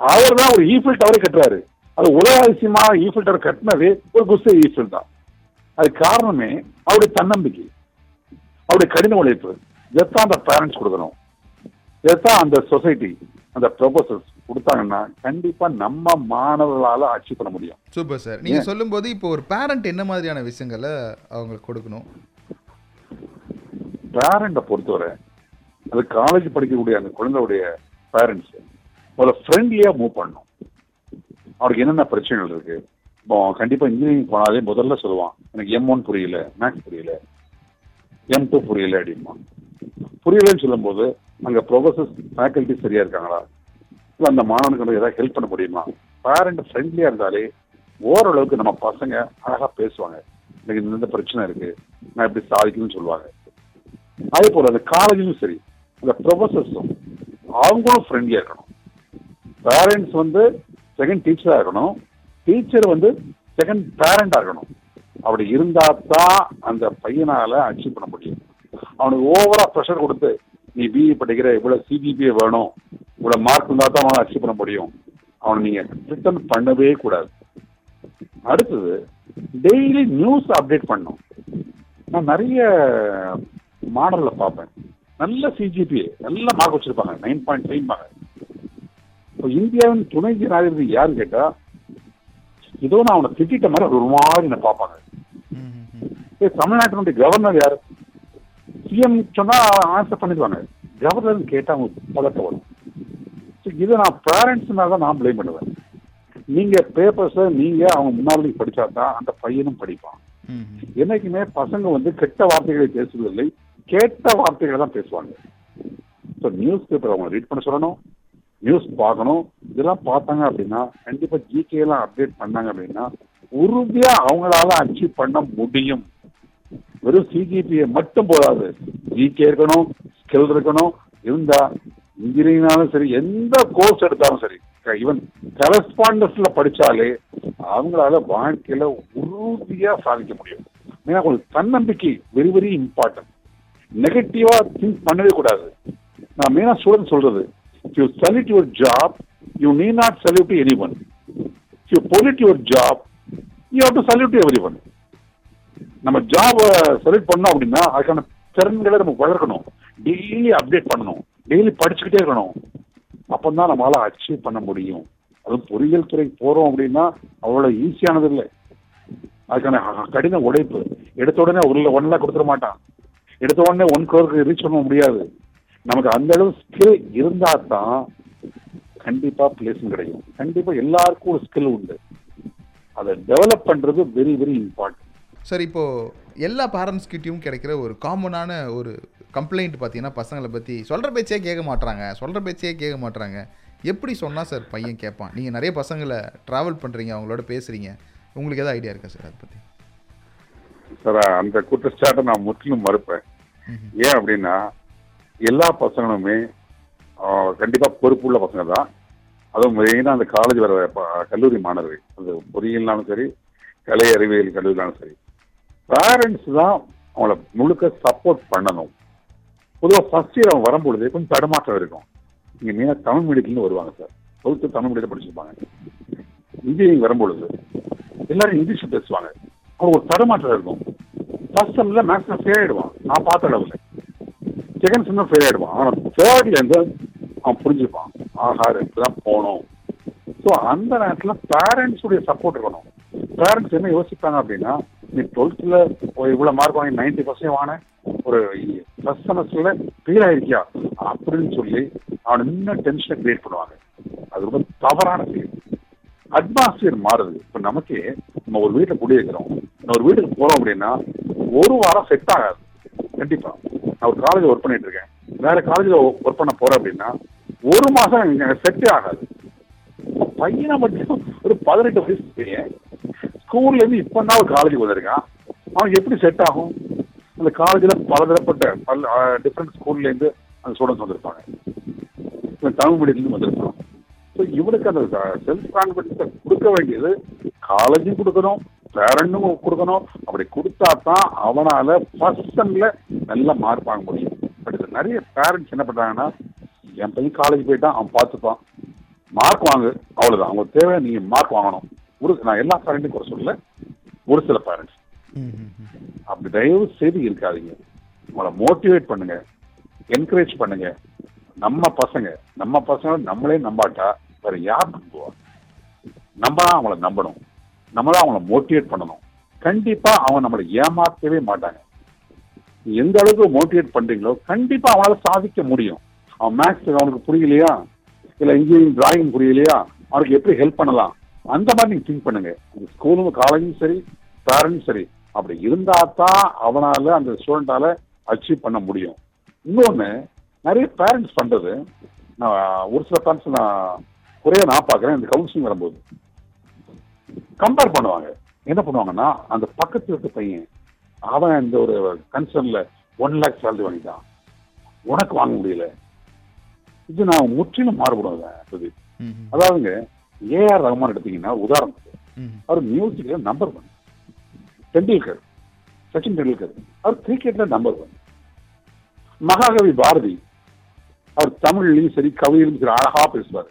அவர் தான் ஒரு ஈஃபில் டவரை கட்டுறாரு. அது உலக அதிசயமா ஈஃபில் டவர் கட்டினது ஒரு குஸ்ஸே ஈஃபில் தான். அது காரணமே அவருடைய தன்னம்பிக்கை அவருடைய கடின உழைப்பு. இதைத்தான் அந்த பேரண்ட்ஸ் கொடுக்கணும்? இதைத்தான் அந்த சொசைட்டி அந்த ப்ரொபோசல்ஸ் கொடுத்தாங்கன்னா கண்டிப்பா நம்ம மாணவர்களால அச்சீவ் பண்ண முடியும். சூப்பர் சார் நீங்க சொல்லும்போது இப்போ ஒரு பேரண்ட் என்ன மாதிரியான விஷயங்களை அவங்களுக்கு கொடுக்கணும்? பேரண்ட்டை பொறுத்தவரை அது காலேஜ் படிக்கக்கூடிய அந்த குழந்தையுடைய பேரண்ட்ஸ் முதல்ல ஃப்ரெண்ட்லியா மூவ் பண்ணணும். அவருக்கு என்னென்ன பிரச்சனைகள் இருக்கு? இப்போ கண்டிப்பா இன்ஜினியரிங் போனாலே முதல்ல சொல்லுவான் எனக்கு எம் ஒன் புரியல மேக்ஸ் புரியல எம் டூ புரியல அப்படிமா புரியலன்னு சொல்லும்போது அங்க ப்ரொஃபசர்ஸ் ஃபேக்கல்டி சரியா இருக்காங்களா? இல்லை அந்த மாணவனுக்கு ஏதாவது ஹெல்ப் பண்ண முடியுமா? பேரண்ட் ஃப்ரெண்ட்லியா இருந்தாலே ஓரளவுக்கு நம்ம பசங்க அழகா பேசுவாங்க. எனக்கு இந்த பிரச்சனை இருக்கு நான் எப்படி சாதிக்கணும்னு சொல்லுவாங்க. அதே போல அந்த காலேஜும் சரி அந்த ப்ரொஃபசர்ஸும் அவங்களும் ஃப்ரெண்ட்லியா இருக்கணும். பேரண்ட்ஸ் வந்து செகண்ட் டீச்சரா இருக்கணும். டீச்சர் வந்து செகண்ட் பேரண்டா இருக்கணும். அப்படி இருந்தா தான் அந்த பையனால அச்சீவ் பண்ண முடியும். அவனுக்கு ஓவரா ப்ரெஷர் கொடுத்து நீ பிஇ படிக்கிற இவ்வளவு சிஜிபிஏ வேணும். இவ்வளவு மார்க் இருந்தா தான் அவனை அச்சீவ் பண்ண முடியும். அவனை நீங்க ரிட்டர்ன் பண்ணவே கூடாது. அடுத்தது டெய்லி நியூஸ் அப்டேட் பண்ணும் நான் நிறைய மாடல்ல பார்ப்பேன். நல்ல சிஜிபிஏ நல்ல மார்க் வச்சிருப்பாங்க. நைன் பாயிண்ட் ஃபைவ் இப்போ இந்தியாவின் துணை ஜனாதிபதி யாருன்னு கேட்டா ஏதோ நான் அவனை திட்டிட்ட மாதிரி ஒரு மாதிரி நான் பார்ப்பாங்க. தமிழ்நாட்டினுடைய கவர்னர் யாரு? சிஎம் சொன்னா ஆன்சர் பண்ணிடுவாங்க கவர்னர் கேட்டா அவங்க பதட்ட வரும். இதை நான் பேரண்ட்ஸ்னால தான் நான் ப்ளேம் பண்ணுவேன். நீங்க பேப்பர்ஸை நீங்க அவங்க முன்னாடி படிச்சா தான் அந்த பையனும் படிப்பான். என்னைக்குமே பசங்க வந்து கெட்ட வார்த்தைகளை பேசுவதில்லை கேட்ட வார்த்தைகளை தான் பேசுவாங்க. ஸோ நியூஸ் பேப்பர் அவங்க ரீட் பண்ண சொல்லணும் நியூஸ் பார்க்கணும். இதெல்லாம் பார்த்தாங்க அப்படின்னா கண்டிப்பா ஜிகே எல்லாம் அப்டேட் பண்ணாங்க அப்படின்னா உறுதியா அவங்களால அச்சீவ் பண்ண முடியும். வெறும் சிஜிபிஏ மட்டும் போதாது. ஜிகே இருக்கணும் ஸ்கில் இருக்கணும் இருந்தா இன்ஜினியரிங்னாலும் சரி எந்த கோர்ஸ் எடுத்தாலும் சரி ஈவன் கரஸ்பாண்டன்ஸ்ல படிச்சாலே அவங்களால வாழ்க்கையில உறுதியா சாதிக்க முடியும். ஏன்னா உங்களுக்கு தன்னம்பிக்கை வெரி வெரி இம்பார்ட்டன்ட் நெகட்டிவா திங்க் பண்ணவே கூடாது. நான் மெயினா ஸ்டூடெண்ட் சொல்றது you salute your job you need not salute to anyone you polite your job you have to salute everyone நம்ம ஜாபை செலக்ட் பண்ணோம் அப்படின்னா அதுக்கான திறன்களை நம்ம வளர்க்கணும். டெய்லி அப்டேட் பண்ணணும். டெய்லி படிச்சுக்கிட்டே இருக்கணும். அப்போ தான் நம்மளால் அச்சீவ் பண்ண முடியும். அதுவும் பொறியியல் துறைக்கு போகிறோம் அப்படின்னா அவ்வளோ ஈஸியானது இல்லை. அதுக்கான கடின உழைப்பு. எடுத்த உடனே ஒரு ஒன் லேக் கொடுத்துட மாட்டான். எடுத்த உடனே ஒன் க்ரோருக்கு ரீச் பண்ண முடியாது. நமக்கு அந்த அளவு ஸ்கில் இருந்தால் தான் கண்டிப்பாக பிளேஸ்மெண்ட் கிடைக்கும். கண்டிப்பாக எல்லாருக்கும் ஒரு ஸ்கில் உண்டு. அதை டெவலப் பண்ணுறது வெரி வெரி இம்பார்ட்டன்ட் சார் இப்போ எல்லா பேரண்ட்ஸ் கிட்டயும் கிடைக்கிற ஒரு காமனான ஒரு கம்ப்ளைண்ட் பார்த்தீங்கன்னா பசங்களை பற்றி சொல்கிற பேச்சே கேட்க மாட்றாங்க. சொல்கிற பேச்சே கேட்க மாட்றாங்க. எப்படி சொன்னால் சார் பையன் கேட்பான்? நீங்கள் நிறைய பசங்களை ட்ராவல் பண்ணுறீங்க அவங்களோட பேசுகிறீங்க உங்களுக்கு ஏதாவது ஐடியா இருக்கா சார் அதை பற்றி சார் அந்த குற்றச்சாட்டை நான் முற்றிலும் மறுப்பேன். ஏன் அப்படின்னா எல்லா பசங்களுமே ஆஹ், கண்டிப்பா பொறுப்புள்ள பசங்க தான். அதுவும் மெயினாக அந்த காலேஜ் வர கல்லூரி மாணவர்கள். அது பொறியியல்னாலும் சரி கலை அறிவியல் கல்லூரினாலும் சரி. பேரண்ட்ஸ் தான் அவங்கள முழுக்க சப்போர்ட் பண்ணணும். பொதுவாக ஃபர்ஸ்ட் இயர் அவங்க வரும்பொழுது கொஞ்சம் தடுமாற்றம் இருக்கும். இங்கே மெயினாக தமிழ் மீடியத்துலேருந்து வருவாங்க சார் பொதுத்து தமிழ் மீடியத்தில் படிச்சிருப்பாங்க. இன்ஜினியரிங் வரும்பொழுது எல்லாரும் இங்கிலீஷ் பேசுவாங்க. அவங்களுக்கு ஒரு தடுமாற்றம் இருக்கும். ஃபர்ஸ்ட் செம்ல மேக்ஸிமம் ஃபெயில் ஆயிடுவான். நான் பார்த்த அளவில். செகண்ட் செம்ல ஃபெயில் ஆயிடுவான். ஆனால் தேர்ட்ல இருந்து அவன் புரிஞ்சுப்பான். ஆஹா தான் போகணும். ஸோ அந்த நேரத்தில் பேரண்ட்ஸுடைய சப்போர்ட் இருக்கணும். பேரண்ட்ஸ் என்ன யோசிப்பாங்க அப்படின்னா நீ டுவெல்த்தில் இவ்வளோ மார்க் வாங்கி நைன்டி பர்சன்ட் வாங்கின ஒரு ஃபர்ஸ்ட் செமஸ்டர்ல ஃபெயில் ஆயிருக்கியா? அப்படின்னு சொல்லி அவன் இன்னும் டென்ஷனை கிரியேட் பண்ணுவாங்க. அது ரொம்ப தவறான செயல் அட்மாஸ்பியர் மாறுது. இப்போ நமக்கே நம்ம ஒரு வீட்டுல குடியிருக்கிறோம் நம்ம ஒரு வீட்டுக்கு போறோம் அப்படின்னா ஒரு வாரம் செட் ஆகாது. கண்டிப்பா. நான் ஒரு காலேஜ் ஒர்க் பண்ணிட்டு இருக்கேன். வேற காலேஜ்ல ஒர்க் பண்ண போறேன் அப்படின்னா ஒரு மாசம் செட்டே ஆகாது. பையனை மட்டும் ஒரு பதினெட்டு வயசு பையன் ஸ்கூல்ல இருந்து இப்ப தான் ஒரு காலேஜுக்கு வந்திருக்கான். அவன் எப்படி செட் ஆகும்? அந்த காலேஜ்ல பலதரப்பட்ட பல டிஃப்ரெண்ட் ஸ்கூல்ல இருந்து அந்த ஸ்டூடெண்ட்ஸ் வந்திருப்பாங்க. இவன் தமிழ் மீடியத்துல வந்திருப்பான். ஸோ இவனுக்கு அந்த செல்ஃப் கான்ஃபிடன்ஸை கொடுக்க வேண்டியது காலேஜும் கொடுக்கணும் பேரண்ட்டும் கொடுக்கணும். அப்படி கொடுத்தா தான் அவனால ஃபர்ஸ்ட் செம்ல நல்ல மார்க் வாங்க முடியும். பட் இது நிறைய பேரண்ட்ஸ் என்ன பண்ணுறாங்கன்னா என் பையன் காலேஜ் போயிட்டான் அவன் பார்த்துப்பான். மார்க் வாங்கு அவ்வளோதான் அவங்க தேவை நீங்கள் மார்க் வாங்கணும். ஒரு நான் எல்லா பேரண்ட்டும் குறை சொல்லல. ஒரு சில பேரண்ட்ஸ் அப்படி தயவு செய்து இருக்காதீங்க. உங்களை மோட்டிவேட் பண்ணுங்க. என்கரேஜ் பண்ணுங்க. நம்ம பசங்க நம்ம பசங்க நம்மளே நம்பாட்டா வேற யார் நம்புவா? நம்ம தான் அவங்கள நம்பணும். நம்ம தான் அவங்கள மோட்டிவேட் பண்ணணும். கண்டிப்பா அவங்க நம்மளை ஏமாற்றவே மாட்டாங்க. எந்த அளவுக்கு மோட்டிவேட் பண்றீங்களோ கண்டிப்பா அவனால சாதிக்க முடியும். அவன் மேக்ஸ் அவனுக்கு புரியலையா? இல்ல இன்ஜினியரிங் டிராயிங் புரியலையா? அவனுக்கு எப்படி ஹெல்ப் பண்ணலாம்? அந்த மாதிரி நீங்க திங்க் பண்ணுங்க. ஸ்கூலும் காலேஜும் சரி பேரண்ட்ஸ் சரி. அப்படி இருந்தா தான் அவனால அந்த ஸ்டூடெண்டால அச்சீவ் பண்ண முடியும். இன்னொன்னு நிறைய பேரண்ட்ஸ் பண்றது நான் ஒரு சில பேரண்ட்ஸ் நான் குறைய நான் பார்க்குறேன் இந்த கவுன்சிலிங் வரும்போது. கம்பேர் பண்ணுவாங்க. என்ன பண்ணுவாங்கன்னா அந்த பக்கத்து வீட்டு பையன் அவன் இந்த ஒரு கன்சர்ன்ல ஒன் லேக் சேலரி வாங்கிட்டான். உனக்கு வாங்க முடியல. இது நான் முற்றிலும் மாறுபடுவேன் பிரதீப். அதாவதுங்க ஏஆர் ரஹ்மான் எடுத்தீங்கன்னா உதாரணத்துக்கு. அவர் மியூசிக்ல நம்பர் ஒன் டெண்டுல்கர் சச்சின் டெண்டுல்கர் அவர் கிரிக்கெட்ல நம்பர் ஒன் மகாகவி பாரதி அவர் தமிழ்லையும் சரி கவிதையிலும் சரி அழகா பேசுவார்.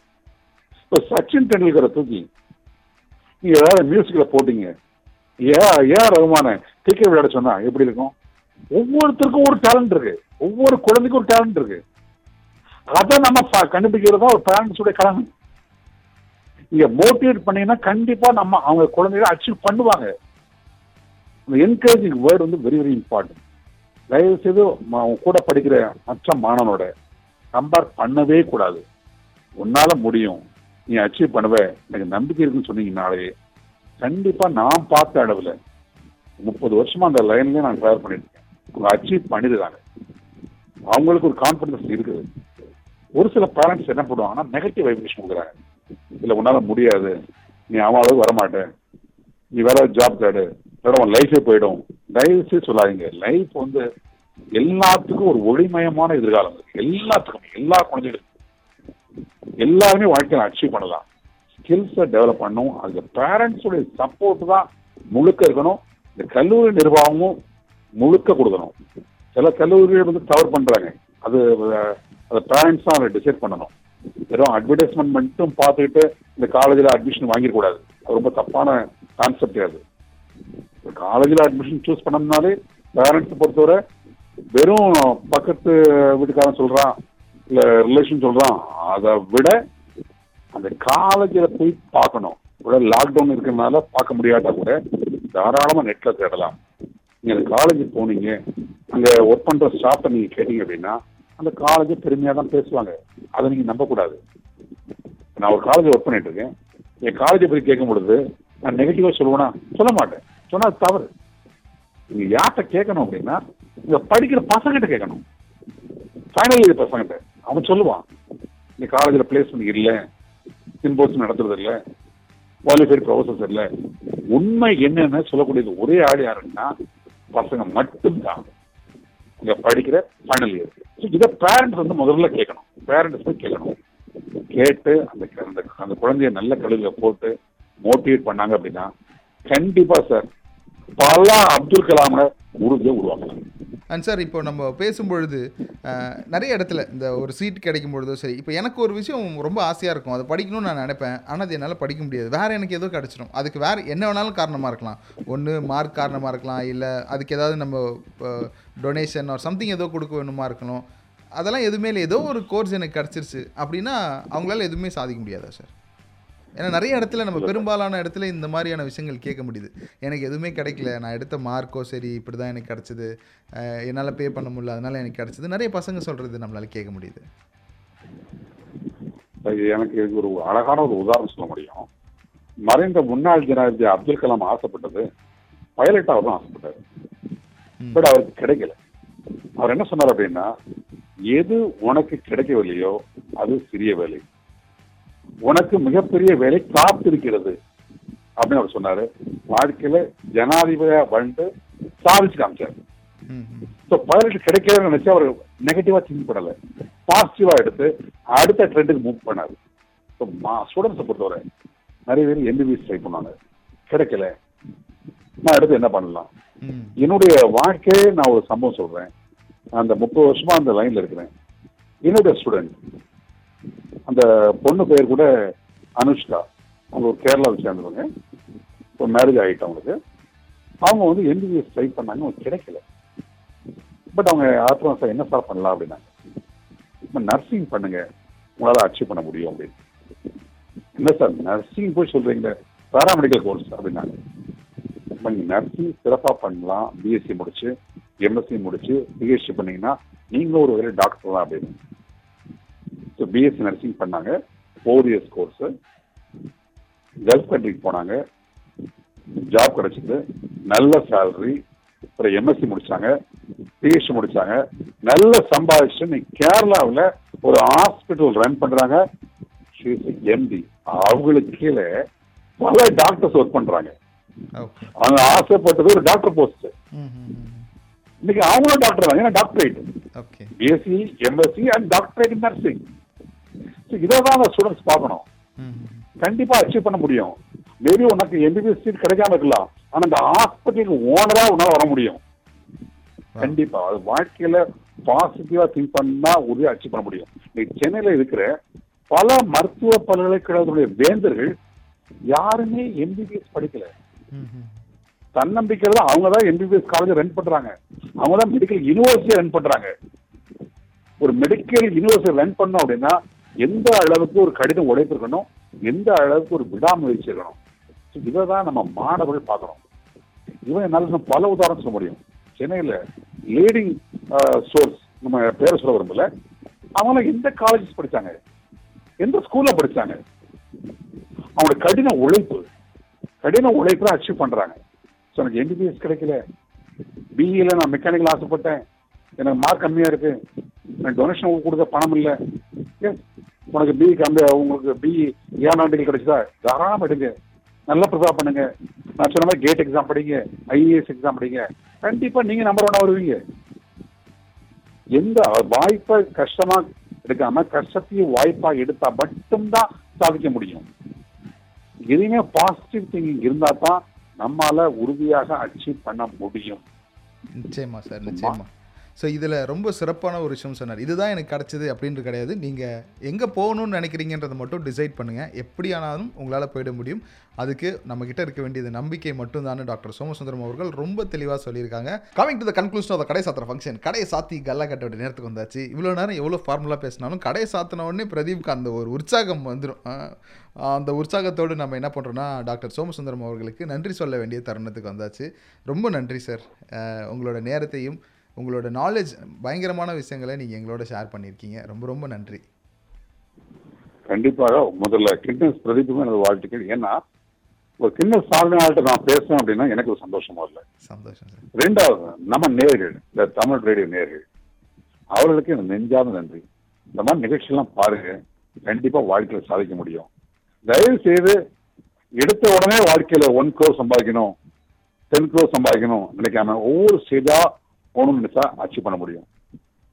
இப்போ சச்சின் டெண்டுல்கரை தூக்கி நீங்க ஏதாவது மியூசிக்ல போட்டீங்க ஏ ஏஆர் ரகுமான கிரிக்கெட் விளையாட சொன்னா எப்படி இருக்கும்? ஒவ்வொருத்தருக்கும் ஒரு டேலண்ட் இருக்கு. ஒவ்வொரு குழந்தைக்கும் ஒரு டேலண்ட் இருக்கு. அதை நம்ம கண்டுபிடிக்கிறது தான் ஒரு பேரண்ட்ஸோட கடமை. நீங்க மோட்டிவேட் பண்ணீங்கன்னா கண்டிப்பா நம்ம அவங்க குழந்தைகளை அச்சீவ் பண்ணுவாங்க. அந்த என்கரேஜிங் வேர்டு வந்து வெரி வெரி இம்பார்ட்டன்ட் தயவு செய்து அவங்க கூட படிக்கிற மற்ற மாணவனோட கம்பேர் பண்ணவே கூடாது. உன்னால முடியும். நீ அச்சீவ் பண்ணுவ. எனக்கு நம்பிக்கை இருக்குன்னு சொன்னீங்கனாலே கண்டிப்பா நான் பார்த்த அளவுல முப்பது வருஷமா அந்த லைன்லயே நான் ட்ராவல் பண்ணிருக்கேன் அச்சீவ் பண்ணிடுறாங்க. அவங்களுக்கு ஒரு கான்ஃபிடன்ஸ் இருக்குது. ஒரு சில பேரண்ட்ஸ் என்ன பண்ணுவாங்கன்னா நெகட்டிவ் வைப்ரேஷன் கொடுக்குறாங்க. இல்ல உன்னால முடியாது. நீ அவன் அளவுக்கு வரமாட்ட நீ வேற ஜாப் தேடு. இல்லைன்னா உன் லைஃபே போயிடும். தயவுசே சொல்லாதீங்க. லைஃப் வந்து எல்லாத்துக்கும் ஒரு ஒளிமயமான எதிர்காலம். இருக்கு எல்லாத்துக்கும் எல்லா குழந்தைகளுக்கும். எல்லாருமே வாழ்க்கையில அச்சீவ் பண்ணலாம். ஸ்கில்ஸை டெவலப் பண்ணும் அதுக்கு பேரண்ட்ஸுடைய சப்போர்ட் தான் முழுக்க இருக்கணும். இந்த கல்லூரி நிர்வாகமும் முழுக்க கொடுக்கணும். சில கல்லூரிகள் வந்து தவறு பண்றாங்க. அது அதை பேரண்ட்ஸ் தான் அதை டிசைட் பண்ணணும். வெறும் அட்வர்டைஸ்மெண்ட் மட்டும் பார்த்துக்கிட்டு இந்த காலேஜில் அட்மிஷன் வாங்கிடக்கூடாது அது ரொம்ப தப்பான கான்செப்ட் அது. காலேஜில் அட்மிஷன் சூஸ் பண்ணோம்னாலே பேரண்ட்ஸ் பொறுத்தவரை வெறும் பக்கத்து வீட்டுக்காரன் சொல்றான் இல்ல ரிலேஷன் சொல்றான் அதை விட அந்த காலேஜில் போய் பார்க்கணும். கூட லாக்டவுன் இருக்கிறதுனால பார்க்க முடியாட்டா கூட தாராளமா நெட்ல தேடலாம். நீங்க காலேஜ் போனீங்க அங்கே ஒர்க் பண்ற ஸ்டாஃப்ட நீங்க கேட்டீங்க அப்படின்னா அந்த காலேஜ் பெருமையாக தான் பேசுவாங்க. அதை நீங்க நம்பக்கூடாது. நான் ஒரு காலேஜ் ஒர்க் பண்ணிட்டு இருக்கேன் என் காலேஜை பற்றி கேட்கும் பொழுது நான் நெகட்டிவா சொல்லுவேனா? சொல்ல மாட்டேன். சொன்னா தவறு. நீங்க யார்கிட்ட கேட்கணும் அப்படின்னா இங்க படிக்கிற பசங்கிட்ட கேட்கணும். ஃபைனல் இயர் பசங்கிட்ட. அவன் சொல்லுவான் நீ காலேஜில் பிளேஸ்மெண்ட் இல்லை. சிம்போஸ் நடத்துறது இல்லை. குவாலிஃபைட் ப்ரொஃபசர்ஸ் இல்லை. உண்மை என்னன்னு சொல்லக்கூடியது ஒரே ஆள் யாருன்னா பசங்க மட்டும்தான். இங்க படிக்கிற ஃபைனல் இயர் இதை பேரண்ட்ஸ் வந்து முதல்ல கேட்கணும். பேரண்ட்ஸ் போய் கேட்கணும். கேட்டு அந்த அந்த அந்த குழந்தைய நல்ல கல்வியில போட்டு மோட்டிவேட் பண்ணாங்க அப்படின்னா கண்டிப்பா சார் பல அப்துல் கலாம உறுதியை உருவாக்கலாம். அண்ட் சார் இப்போ நம்ம பேசும்பொழுது நிறைய இடத்துல இந்த ஒரு சீட் கிடைக்கும் பொழுதோ சரி இப்போ எனக்கு ஒரு விஷயம் ரொம்ப ஆசையாக இருக்கும். அதை படிக்கணும்னு நான் நினைப்பேன். ஆனால் அது என்னால் படிக்க முடியாது. வேறு எனக்கு ஏதோ கிடச்சிடும் அதுக்கு வேறு என்ன வேணாலும் காரணமாக இருக்கலாம். ஒன்று மார்க் காரணமாக இருக்கலாம். இல்லை அதுக்கு ஏதாவது நம்ம டொனேஷன் ஆர் சம்திங் ஏதோ கொடுக்க வேணுமா இருக்கணும். அதெல்லாம் எதுவுமே இல்லை. ஏதோ ஒரு கோர்ஸ் எனக்கு கிடச்சிருச்சு. அப்படின்னா அவங்களால எதுவுமே சாதிக்க முடியாதா சார் ஏன்னா நிறைய இடத்துல நம்ம பெரும்பாலான இடத்துல இந்த மாதிரியான விஷயங்கள் கேட்க முடியுது. எனக்கு எதுவுமே கிடைக்கல. நான் எடுத்த மார்க்கோ சரி இப்படி தான் எனக்கு கிடச்சிது. என்னால் பே பண்ண முடியல. அதனால எனக்கு கிடச்சிது. நிறைய பசங்க சொல்கிறது நம்மளால கேட்க முடியுது. எனக்கு ஒரு அழகான ஒரு உதாரணம் சொல்ல முடியும். மறைந்த முன்னாள் ஜனாதிபதி அப்துல் கலாம் ஆசைப்பட்டது. பைலட் ஆகணும் ஆசைப்பட்டாரு. பட் அவருக்கு கிடைக்கல. அவர் என்ன சொன்னார் அப்படின்னா எது உனக்கு கிடைக்கவில்லையோ அது சிறிய வேலை. உனக்கு மிகப்பெரிய வேலை காத்திருக்கிறது. அப்படின்னு அவர் சொன்னாரு. வாழ்க்கையில ஜனாதிபதியா வந்து சாதிச்சு காமிச்சார். ஸோ பைலட் கிடைக்கலன்னு நினைச்சு அவர் நெகட்டிவா திங்க் பண்ணல. பாசிட்டிவா எடுத்து அடுத்த ட்ரெண்டுக்கு மூவ் பண்ணாரு. ஸோ ஸ்டூடெண்ட்ஸை பொறுத்தவரை நிறைய பேர் எம்பிபிஎஸ் ட்ரை பண்ணாங்க கிடைக்கல. நான் அடுத்து என்ன பண்ணலாம். என்னுடைய வாழ்க்கையே நான் ஒரு சம்பவம் சொல்றேன். அந்த முப்பது வருஷமா அந்த லைன்ல இருக்கிறேன். என்னுடைய ஸ்டூடெண்ட் அந்த பொண்ணு பேர் கூட அனுஷ்கா. அவங்க ஒரு கேரளாவை சேர்ந்தவங்க. இப்போ மேரேஜ் ஆகிட்டு அவங்களுக்கு. அவங்க வந்து எம்பிபிஎஸ் ட்ரை பண்ணாங்க அவங்க கிடைக்கல. பட் அவங்க ஆத்திரம் சார் என்ன சார் பண்ணலாம் அப்படின்னாங்க இப்போ நர்சிங் பண்ணுங்க. உங்களால் அச்சீவ் பண்ண முடியும் அப்படின்னு. என்ன சார் நர்சிங் போய் சொல்றீங்களே. பேராமெடிக்கல் கோர்ஸ் அப்படின்னாங்க. இப்போ நீங்கள் நர்சிங் சிறப்பாக பண்ணலாம் பிஎஸ்சி முடிச்சு எம்எஸ்சி முடிச்சு பிஹெச்டி பண்ணீங்கன்னா நீங்களும் ஒரு வேலை டாக்டர் தான் அப்படின்னு ஸோ பிஎஸ்சி நர்சிங் பண்ணாங்க. ஃபோர் இயர்ஸ் கோர்ஸு கல்ஃப் கண்ட்ரிக்கு போனாங்க. ஜாப் கிடைச்சது. நல்ல சேலரி அப்புறம் எம்எஸ்சி முடிச்சாங்க. பிஹெச்டி முடிச்சாங்க. நல்ல சம்பாதிச்சு நீ கேரளாவில் ஒரு ஹாஸ்பிட்டல் ரன் பண்றாங்க. எம்டி அவங்களுக்கு கீழே பல டாக்டர்ஸ் ஒர்க் பண்றாங்க. அவங்க ஆசைப்பட்டது ஒரு டாக்டர் போஸ்ட். இன்னைக்கு அவங்களும் டாக்டர் தான் ஏன்னா doctorate BSc MSc and doctorate in nursing இதை தான் ஸ்டூடெண்ட்ஸ் பார்க்கணும். கண்டிப்பா அச்சீவ் பண்ண முடியும். மேபி உனக்கு எம்பிபிஎஸ் சீட் கிடைக்காம இருக்கலாம். ஆனா அந்த ஹாஸ்பிட்டலுக்கு ஓனரா உன்னால வர முடியும். கண்டிப்பா. அது வாழ்க்கையில பாசிட்டிவா திங்க் பண்ணா உறுதியா அச்சீவ் பண்ண முடியும். இன்னைக்கு சென்னையில இருக்கிற பல மருத்துவ பல்கலைக்கழகத்துடைய வேந்தர்கள் யாருமே எம்பிபிஎஸ் படிக்கல. தன்னம்பிக்கையில தான் அவங்க தான் எம்பிபிஎஸ் காலேஜ் ரன் பண்றாங்க. அவங்க தான் மெடிக்கல் யூனிவர்சிட்டி ரன் பண்றாங்க. ஒரு மெடிக்கல் யூனிவர்சிட்டி ரன் பண்ணோம் அப்படின்னா எந்த அளவுக்கு ஒரு கடின உழைப்பு இருக்கணும் எந்த அளவுக்கு ஒரு விடாமுயற்சி இருக்கணும் இதை தான் நம்ம மாணவர்கள் பார்க்கணும். இவன் என்னால பல உதாரணம் சொல்ல முடியும். சென்னையில லீடிங் சோர்ஸ் நம்ம பேரை சொல்ல விரும்பல. அவங்க எந்த காலேஜஸ் படிச்சாங்க? எந்த ஸ்கூல்ல படிச்சாங்க? அவங்களோட கடின உழைப்பு. கடின உழைப்பு அச்சீவ் பண்றாங்க. ஸோ எனக்கு எம்பிபிஎஸ் கிடைக்கல. பிஇல நான் மெக்கானிக்கல் ஆசைப்பட்டேன். எனக்கு மார்க் கம்மியா இருக்கு. எனக்கு டொனேஷன் கொடுக்க பணம் இல்லை. எஸ் உனக்கு பிஇ கம்மி உங்களுக்கு பிஇ ஏர்நாட்டிக்கல் கிடைச்சதா? தாராளம் எடுங்க. நல்லா ப்ரிப்பேர் பண்ணுங்க. நான் சொன்ன மாதிரி கேட் எக்ஸாம் படிங்க ஐஏஎஸ் எக்ஸாம் படிங்க. கண்டிப்பா நீங்க நம்பர் ஒன்னா வருவீங்க. எந்த வாய்ப்பை கஷ்டமா எடுக்காம கஷ்டத்தையும் வாய்ப்பா எடுத்தா மட்டும்தான் சாதிக்க முடியும். எதையுமே பாசிட்டிவ் திங்கிங் இருந்தா தான் நம்மால உறுதியாக அச்சீவ் பண்ண முடியும். நிச்சயமா சார் நிச்சயமா. ஸோ இதில் ரொம்ப சிறப்பான ஒரு விஷயம் சொன்னார். இதுதான் எனக்கு கிடச்சிது அப்படின்றது கிடையாது. நீங்கள் எங்கே போகணும்னு நினைக்கிறீங்கன்றதை மட்டும் டிசைட் பண்ணுங்கள் எப்படி ஆனாலும் உங்களால் போயிட முடியும். அதுக்கு நம்மக்கிட்ட இருக்க வேண்டியது நம்பிக்கை மட்டும்தான் டாக்டர் சோமசுந்தரம் அவர்கள் ரொம்ப தெளிவாக சொல்லியிருக்காங்க. Coming to the conclusion of கடை சாத்திர ஃபங்க்ஷன் கடையை சாத்தி கல்லா கட்ட வேண்டிய நேரத்துக்கு வந்தாச்சு. இவ்வளோ நேரம் எவ்வளோ ஃபார்முலா பேசினாலும் கடை சாத்தின உடனே பிரதீப்க்கு அந்த ஒரு உற்சாகம் வந்துடும் அந்த உற்சாகத்தோடு நம்ம என்ன பண்ணுறோன்னா டாக்டர் சோமசுந்தரம் அவர்களுக்கு நன்றி சொல்ல வேண்டிய தருணத்துக்கு வந்தாச்சு. ரொம்ப நன்றி சார். உங்களோட நேரத்தையும் உங்களோட நாலேஜ் பயங்கரமான விஷயங்களை நீங்கள் எங்களோட ஷேர் பண்ணியிருக்கீங்க. ரொம்ப ரொம்ப நன்றி. கண்டிப்பாக முதல்ல கிட்னஸ் பிரதீப்புக்கும் எனது வாழ்த்துக்கள். ஏன்னா ஒரு கிட்னஸ் சாதனையாள்கிட்ட நான் பேசுறேன் அப்படின்னா எனக்கு ஒரு சந்தோஷமா இல்லை. சந்தோஷம் ரெண்டாவது நம்ம நேர்கள் இந்த தமிழ் ரேடியோ நேர்கள் அவர்களுக்கு எனக்கு நெஞ்சாத நன்றி. இந்த மாதிரி நிகழ்ச்சியெல்லாம் பாருங்க. கண்டிப்பா வாழ்க்கையில சாதிக்க முடியும். தயவு செய்து எடுத்த உடனே வாழ்க்கையில ஒன் க்ரோர் சம்பாதிக்கணும் டென் க்ரோர் சம்பாதிக்கணும் நினைக்காம ஒவ்வொரு ஸ்டேஜா போகணும்னு நினைச்சா அச்சீவ் பண்ண முடியும்.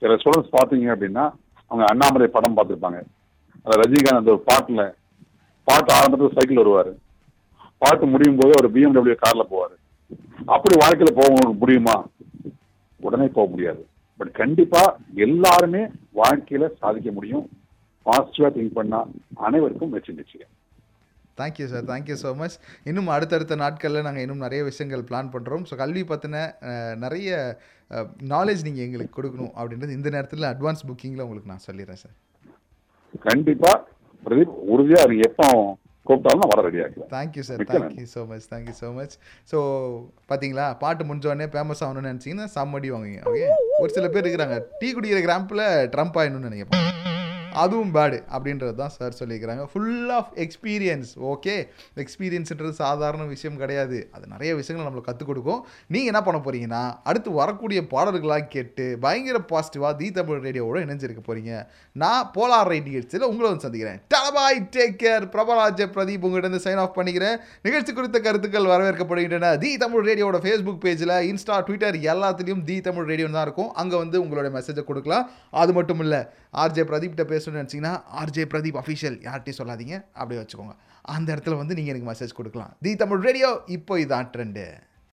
சில ஸ்டூடெண்ட்ஸ் பார்த்தீங்க அப்படின்னா அவங்க அண்ணாமலை படம் பார்த்துருப்பாங்க. அந்த ரஜினிகாந்த் அந்த ஒரு பாட்டு ஆரம்பத்தில் சைக்கிள் வருவாரு. பாட்டு முடியும் போது ஒரு பிஎம்டபிள்யூ கார்ல போவாரு. அப்படி வாழ்க்கையில் போக முடியுமா? உடனே போக முடியாது. பட் கண்டிப்பா எல்லாருமே வாழ்க்கையில சாதிக்க முடியும். பாசிட்டிவாக திங்க் பண்ணால் அனைவருக்கும் வெற்றி நிச்சயம். Thank you sir thank you so much இன்னும் அடுத்தடுத்த நாட்களில் நாங்கள் இன்னும் நிறைய விஷயங்கள் பிளான் பண்ணுறோம் ஸோ கல்வி பற்றின நிறைய நாலேஜ் நீங்கள் எங்களுக்கு கொடுக்கணும் அப்படின்றது இந்த நேரத்தில் அட்வான்ஸ் புக்கிங்கில் உங்களுக்கு நான் சொல்லிடுறேன் சார். கண்டிப்பா பிரதீப் உறுதியா அது எப்போ கூப்பிட்டாலும் வர ரெடியா இருக்கிறேன் thank you sir. Thank you so much thank you so much so பார்த்தீங்களா பாட்டு முடிஞ்சோடனே ஃபேமஸ் ஆகணும்னு நினச்சிங்கன்னா செம்மடி வாங்குவீங்க ஓகே ஒரு சில பேர் இருக்கிறாங்க டீ குடிக்கிற கிராம்பில் ட்ரம்ப் ஆகணும்னு நினைக்கிறேன். அதுவும் பேடு அப்படின்றது தான் சார் சொல்லியிருக்கிறாங்க. ஃபுல் ஆஃப் எக்ஸ்பீரியன்ஸ் ஓகே எக்ஸ்பீரியன்ஸ்ன்றது சாதாரண விஷயம் கிடையாது. அது நிறைய விஷயங்கள் நம்மளுக்கு கற்றுக் கொடுக்கும். நீங்கள் என்ன பண்ண போகிறீங்கன்னா அடுத்து வரக்கூடிய பாடல்களாக கேட்டு பயங்கர பாசிட்டிவாக தி தமிழ் ரேடியோவோட இணைஞ்சிருக்க போகிறீங்க நான் போலார் ரைட் நிகழ்ச்சியில் உங்களை வந்து சந்திக்கிறேன். டலபாய் டேக் கேர் பிரபலாஜ பிரதீப் உங்கள்கிட்ட இருந்து சைன் ஆஃப் பண்ணிக்கிறேன். நிகழ்ச்சி குறித்த கருத்துக்கள் வரவேற்கப்படுகின்றன. தி தமிழ் ரேடியோட ஃபேஸ்புக் பேஜில் இன்ஸ்டா ட்விட்டர் எல்லாத்துலேயும் தி தமிழ் ரேடியோ தான் இருக்கும். அங்கே வந்து உங்களோட மெசேஜை கொடுக்கலாம். அது மட்டும் இல்லை ஆர்ஜே பிரதீப்கிட்ட பேசணும்னு நினச்சிங்கன்னா ஆர்ஜே பிரதீப் அஃபிஷியல் யார்கிட்டையும் சொல்லாதீங்க. அப்படியே வச்சுக்கோங்க. அந்த இடத்துல வந்து நீங்கள் எனக்கு மெசேஜ் கொடுக்கலாம். தி தமிழ் ரேடியோ இப்போ இதான் ட்ரெண்டு